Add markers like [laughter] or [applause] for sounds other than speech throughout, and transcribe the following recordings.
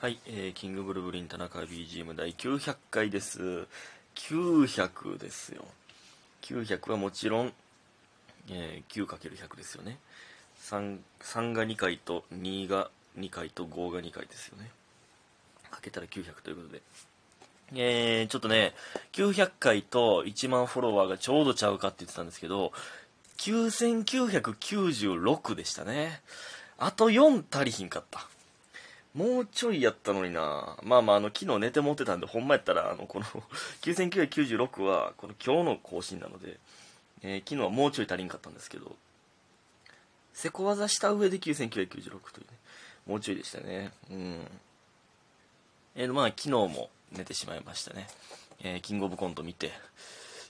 はい、えー、キングブルブリン田中 BGM 第900回です。900ですよ。900はもちろん、えー、9×100 ですよね。3, 3が2回と2が2回と5が2回ですよね。かけたら900ということで。えー、ちょっとね、900回と1万フォロワーがちょうどちゃうかって言ってたんですけど、9996でしたね。あと4足りひんかった。もうちょいやったのになまあまあ、あの、昨日寝て持ってたんで、ほんまやったら、あの、この、[laughs] 9996は、この今日の更新なので、えー昨日はもうちょい足りんかったんですけど、せこ技した上で9996というね、もうちょいでしたね。うん。えーまあ、昨日も寝てしまいましたね。えーキングオブコント見て、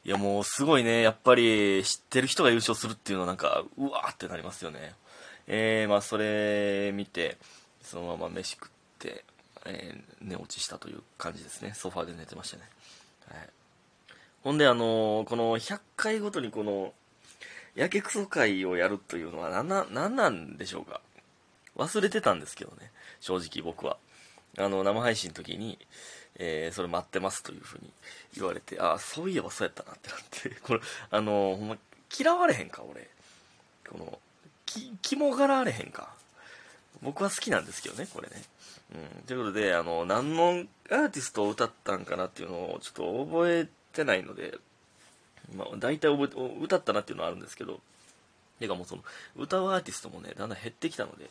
いやもうすごいね、やっぱり知ってる人が優勝するっていうのはなんか、うわーってなりますよね。えー、まあそれ見て、そのまま飯食って、えー寝落ちしたという感じですね。ソファーで寝てましたね。はい。ほんであのーこの100回ごとにこの、やけくそ会をやるというのは何な、なんなんでしょうか。忘れてたんですけどね、正直僕は。あの、生配信の時に、えーそれ待ってますというふうに言われて、あ、そういえばそうやったなってなって、[laughs] これ、あの、ほんま、嫌われへんか、俺。この、き、肝がらわれへんか。僕は好きなんですけどね、これね。うん。ということで、あの、何のアーティストを歌ったんかなっていうのをちょっと覚えてないので、まあ、大体覚え、歌ったなっていうのはあるんですけど、てかもうその、歌うアーティストもね、だんだん減ってきたので、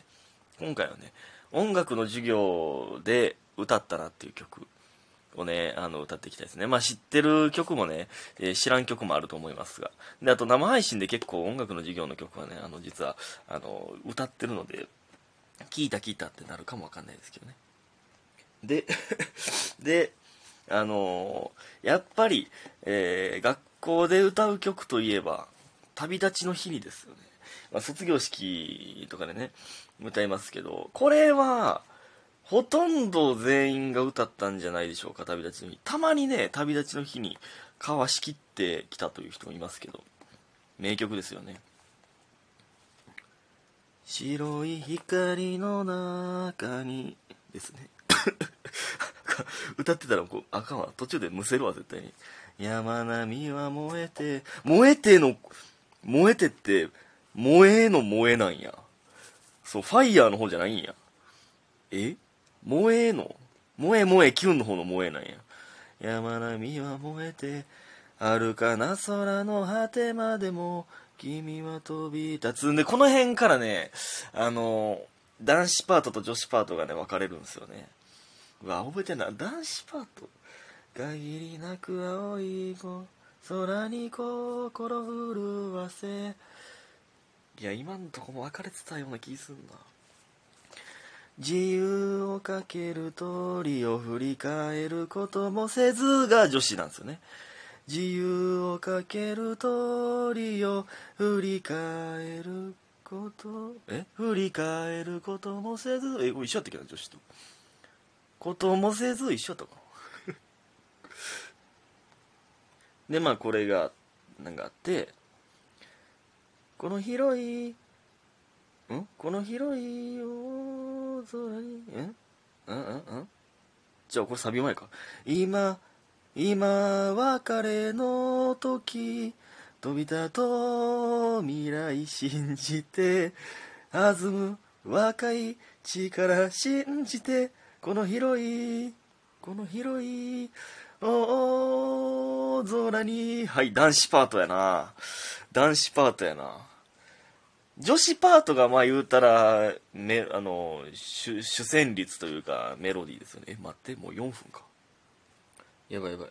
今回はね、音楽の授業で歌ったなっていう曲をね、あの、歌っていきたいですね。まあ知ってる曲もね、えー知らん曲もあると思いますが。で、あと生配信で結構音楽の授業の曲はね、あの、実は、あの、歌ってるので、聞いた聞いたってなるかもわかんないですけどね。で、[laughs] で、あのーやっぱり、えー学校で歌う曲といえば、旅立ちの日にですよね。まあ、卒業式とかでね、歌いますけど、これは、ほとんど全員が歌ったんじゃないでしょうか、旅立ちの日。たまにね、旅立ちの日にかわしきってきたという人もいますけど、名曲ですよね。白い光の中にですね。[laughs] 歌ってたらこうあかんわ途中でむせるわ絶対に。山並みは燃えて燃えての燃えてって燃えの燃えなんや。そうファイヤーの方じゃないんや。え？燃えの？燃え燃えキュンの方の燃えなんや。山並みは燃えてあるかな空の果てまでも君は飛び立つでこの辺からねあの男子パートと女子パートがね分かれるんですよね。うわ覚えてんな。男子パート限りなく青い子空に心震わせ。いや今んとこも分かれてたような気すんな。自由をかける鳥を振り返ることもせずが女子なんですよね。自由をかける鳥を振り返ること。え？振り返ることもせずえ一緒やったっけな女子と。こともせず一緒やったか。な [laughs] でまあこれがなんかあって。この広いん？この広い大空にんうんうんうんじゃあこれサビ前か。今今別れの時飛び立と未来信じて弾む若い力信じてこの広いこの広い大空に。はい男子パートやな。男子パートやな。女子パートがまあ言うたらめあの主主旋律というかメロディーですよね。え待ってもう4分か。やばいやばい。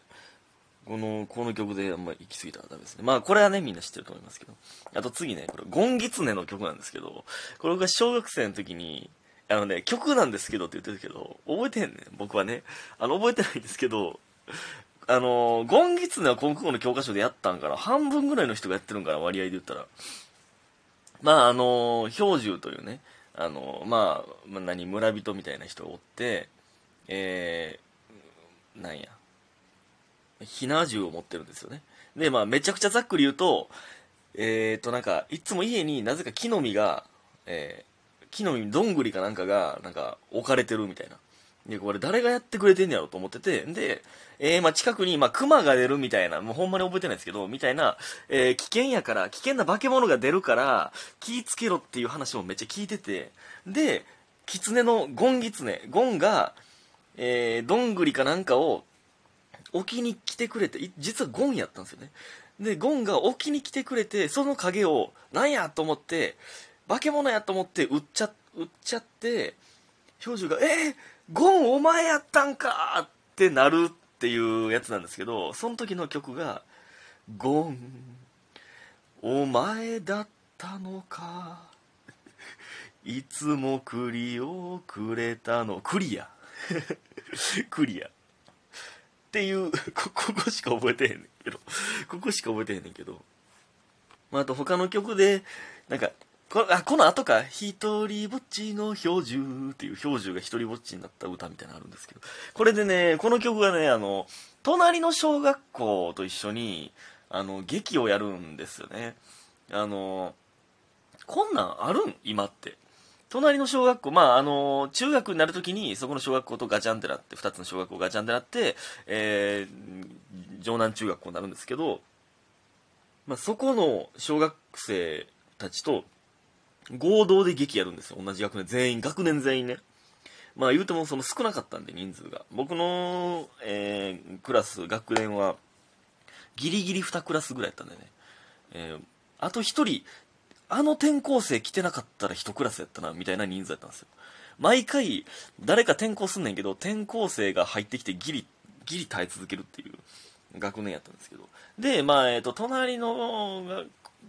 このこの曲であんまり行き過ぎたらダメですね。まあこれはねみんな知ってると思いますけど。あと次ねこれゴンギツネの曲なんですけど。これが小学生の時にあのね曲なんですけどって言ってるけど覚えてんねん。僕はね。あの覚えてないんですけどあのゴンギツネは国語の教科書でやったんかな半分ぐらいの人がやってるんかな割合で言ったら。まああの標準というねあのまあ、まあ、何村人みたいな人がおってえー、なんや。ひな銃を持ってるんですよね。でまあめちゃくちゃざっくり言うとえー、となんかいつも家になぜか木の実が、えー木の実どんぐりかなんかがなんか置かれてるみたいな。で、これ誰がやってくれてんやろと思ってて、で、えー、まあ近くに、まあ熊が出るみたいな、もうほんまに覚えてないですけど、みたいな、えー、危険やから、危険な化け物が出るから、気ぃつけろっていう話をめっちゃ聞いてて、で、狐のゴンギツネ、ゴンが、えー、どんぐりかなんかを置きに来てくれて、実はゴンやったんですよね。で、ゴンが置きに来てくれて、その影を、なんやと思って、化け物やと思って、売っちゃ、売っちゃって、表情が、えー、ゴンお前やったんかってなるっていうやつなんですけど、その時の曲が、ゴン、お前だったのか。いつも栗をくれたの。クリア。[laughs] クリア。っていう、[laughs] こ、こしか覚えてへんねんけど。[laughs] ここしか覚えてへんねんけど。まあ、あと他の曲で、なんか、こあこの後か、一人ぼっちの標準っていう標準が一人ぼっちになった歌みたいなのあるんですけど、これでね、この曲がね、あの、隣の小学校と一緒に、あの、劇をやるんですよね。あの、こんなんあるん？今って。隣の小学校、まあ、あの、中学になるときに、そこの小学校とガチャンってなって、二つの小学校ガチャンってなって、えー、城南中学校になるんですけど、まあ、そこの小学生たちと、合同で劇やるんですよ。同じ学年全員、学年全員ね。まあ言うてもその少なかったんで人数が。僕の、えー、クラス、学年は、ギリギリ2クラスぐらいやったんでね。えー、あと1人、あの転校生来てなかったら1クラスやったな、みたいな人数やったんですよ。毎回、誰か転校すんねんけど、転校生が入ってきてギリ、ギリ耐え続けるっていう学年やったんですけど。で、まあ、えっ、ー、と、隣の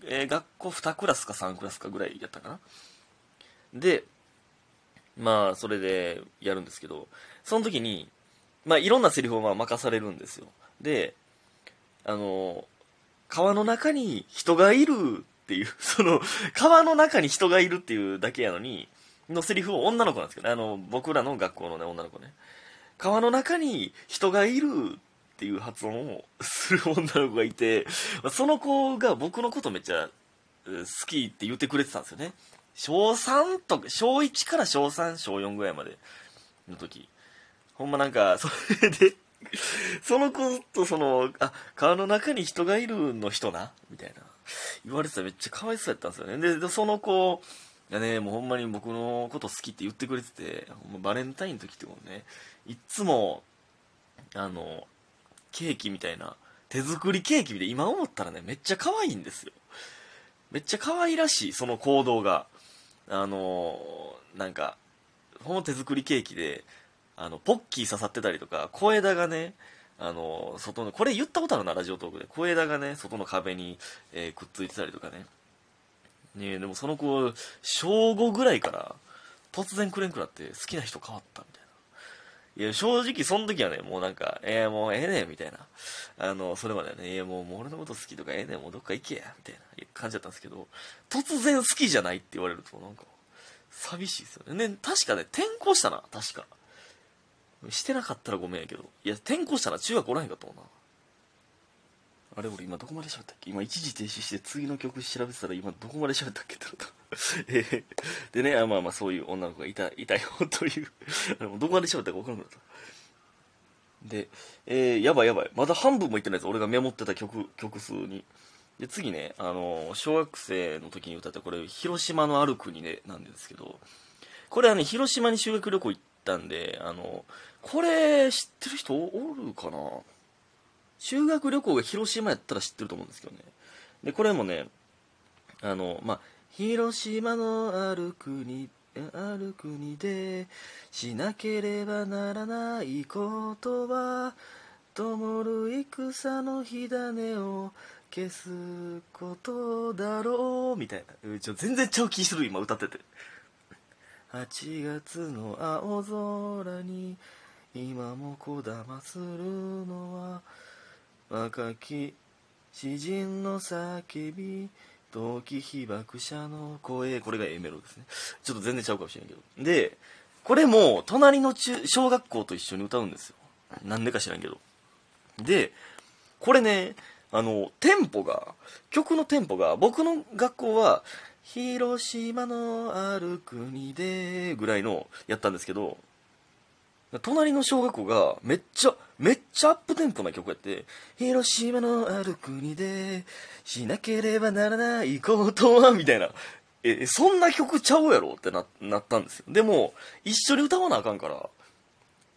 えー、学校2クラスか3クラスかぐらいやったかな。で、まあ、それでやるんですけど、その時に、まあ、いろんなセリフをまあ任されるんですよ。で、あの、川の中に人がいるっていう、[laughs] その、川の中に人がいるっていうだけやのに、のセリフを女の子なんですけどね、あの、僕らの学校のね、女の子ね。川の中に人がいるっていう発音をする女の子がいて、その子が僕のことめっちゃ好きって言ってくれてたんですよね。小3とか、小1から小3、小4ぐらいまでの時。ほんまなんか、[laughs] それでその子とその、あ、川の中に人がいるの人な？みたいな。言われてためっちゃかわいそうやったんですよね。で、その子がね、もうほんまに僕のこと好きって言ってくれてて、バレンタインの時ってもね、いっつも、あの、ケーキみたいな、手作りケーキみたい今思ったらね、めっちゃ可愛いんですよ。めっちゃ可愛らしい、その行動が。あの、なんか、ほんの手作りケーキで、あの、ポッキー刺さってたりとか、小枝がね、あの、外の、これ言ったことあるな、ラジオトークで。小枝がね、外の壁に、えー、くっついてたりとかね。ねでもその子、小5ぐらいから、突然くれんくなって好きな人変わったみたいないや、正直その時はね、もうなんか、えー、もうええねん、みたいな。あの、それまではね、いや、もう俺のこと好きとかええねん、もうどっか行けや、みたいな感じだったんですけど、突然好きじゃないって言われると、なんか、寂しいですよね。ね、確かね、転校したな、確か。してなかったらごめんやけど。いや、転校したら中学おらへんかったもんな。あれ俺今どこまで喋ったっけ？今一時停止して次の曲調べてたら今どこまで喋ったっけってなった。[laughs] え、でねあ、まあまあそういう女の子がいた、いたよというあれもどこまで喋ったか分からなかった。で、えー、やばいやばい。まだ半分もいってないです。俺がメモってた曲、曲数に。で、次ね、あの、小学生の時に歌った、これ、広島のある国ね、なんですけど、これはね、広島に修学旅行行ったんで、あの、これ、知ってる人おるかな？修学旅行が広島やったら知ってると思うんですけどね。で、これもね、あの、まあ、広島のある国、ある国でしなければならないことは、灯る戦の火種を消すことだろうみたいな。ちょ全然ちゃう気する、今歌ってて。8月の青空に今もこだまするのは若き詩人の叫び同期被爆者の声、これが A メロですね。ちょっと全然ちゃうかもしれんけど。で、これも、隣の中、小学校と一緒に歌うんですよ。なんでか知らんけど。で、これね、あの、テンポが、曲のテンポが、僕の学校は、広島のある国で、ぐらいの、やったんですけど、隣の小学校がめっちゃめっちゃアップテンポな曲やって「広島のある国でしなければならないことは」みたいな。えそんな曲ちゃうやろ？ってななったんですよ。でも一緒に歌わなあかんから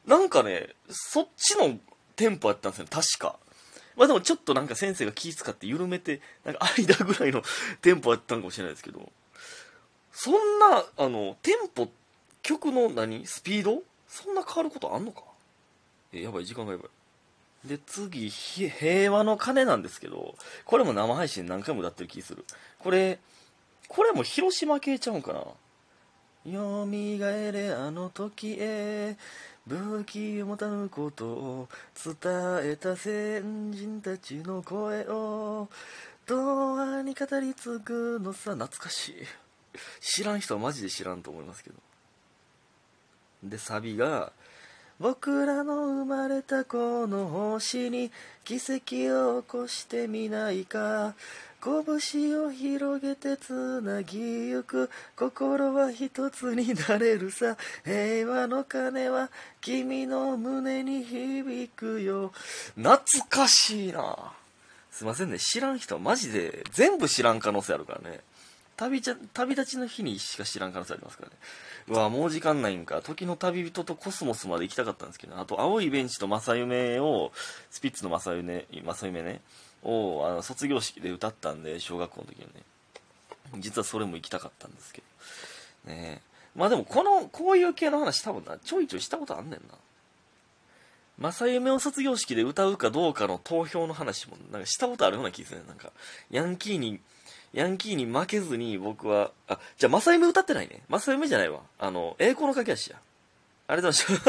なんかねそっちのテンポやったんですよ確か。まあでもちょっとなんか先生が気遣って緩めてなんか間ぐらいのテンポやったんかもしれないですけどそんなあのテンポ曲の何？スピード？そんな変わることあんのか？えやばい時間がやばい。で次平和の鐘なんですけどこれも生配信何回も歌ってる気する。これこれも広島系ちゃうんかな？よみがえれあの時へ。武器を持たぬことを伝えた先人たちの声を童話に語り継ぐのさ。懐かしい。知らん人はマジで知らんと思いますけど。でサビが僕らの生まれたこの星に奇跡を起こしてみないか。拳を広げてつなぎゆく。心は一つになれるさ。平和の鐘は君の胸に響くよ。懐かしいな。すいませんね。知らん人はマジで。全部知らん可能性あるからね。旅じゃ旅立ちの日にしか知らん可能性ありますからね。うわもう時間ないんか。時の旅人とコスモスまで行きたかったんですけどあと青いベンチと正夢をスピッツの正夢正夢ね。をあの卒業式で歌ったんで小学校の時にね。実はそれも行きたかったんですけど。ね。まあでもこのこういう系の話多分なちょいちょいしたことあんねんな。正夢を卒業式で歌うかどうかの投票の話もなんかしたことあるような気がするね。なんかヤンキーにヤンキーに負けずに僕はあじゃあ正夢歌ってないね。正夢じゃないわ。あの栄光の架け橋や。ありがとうございました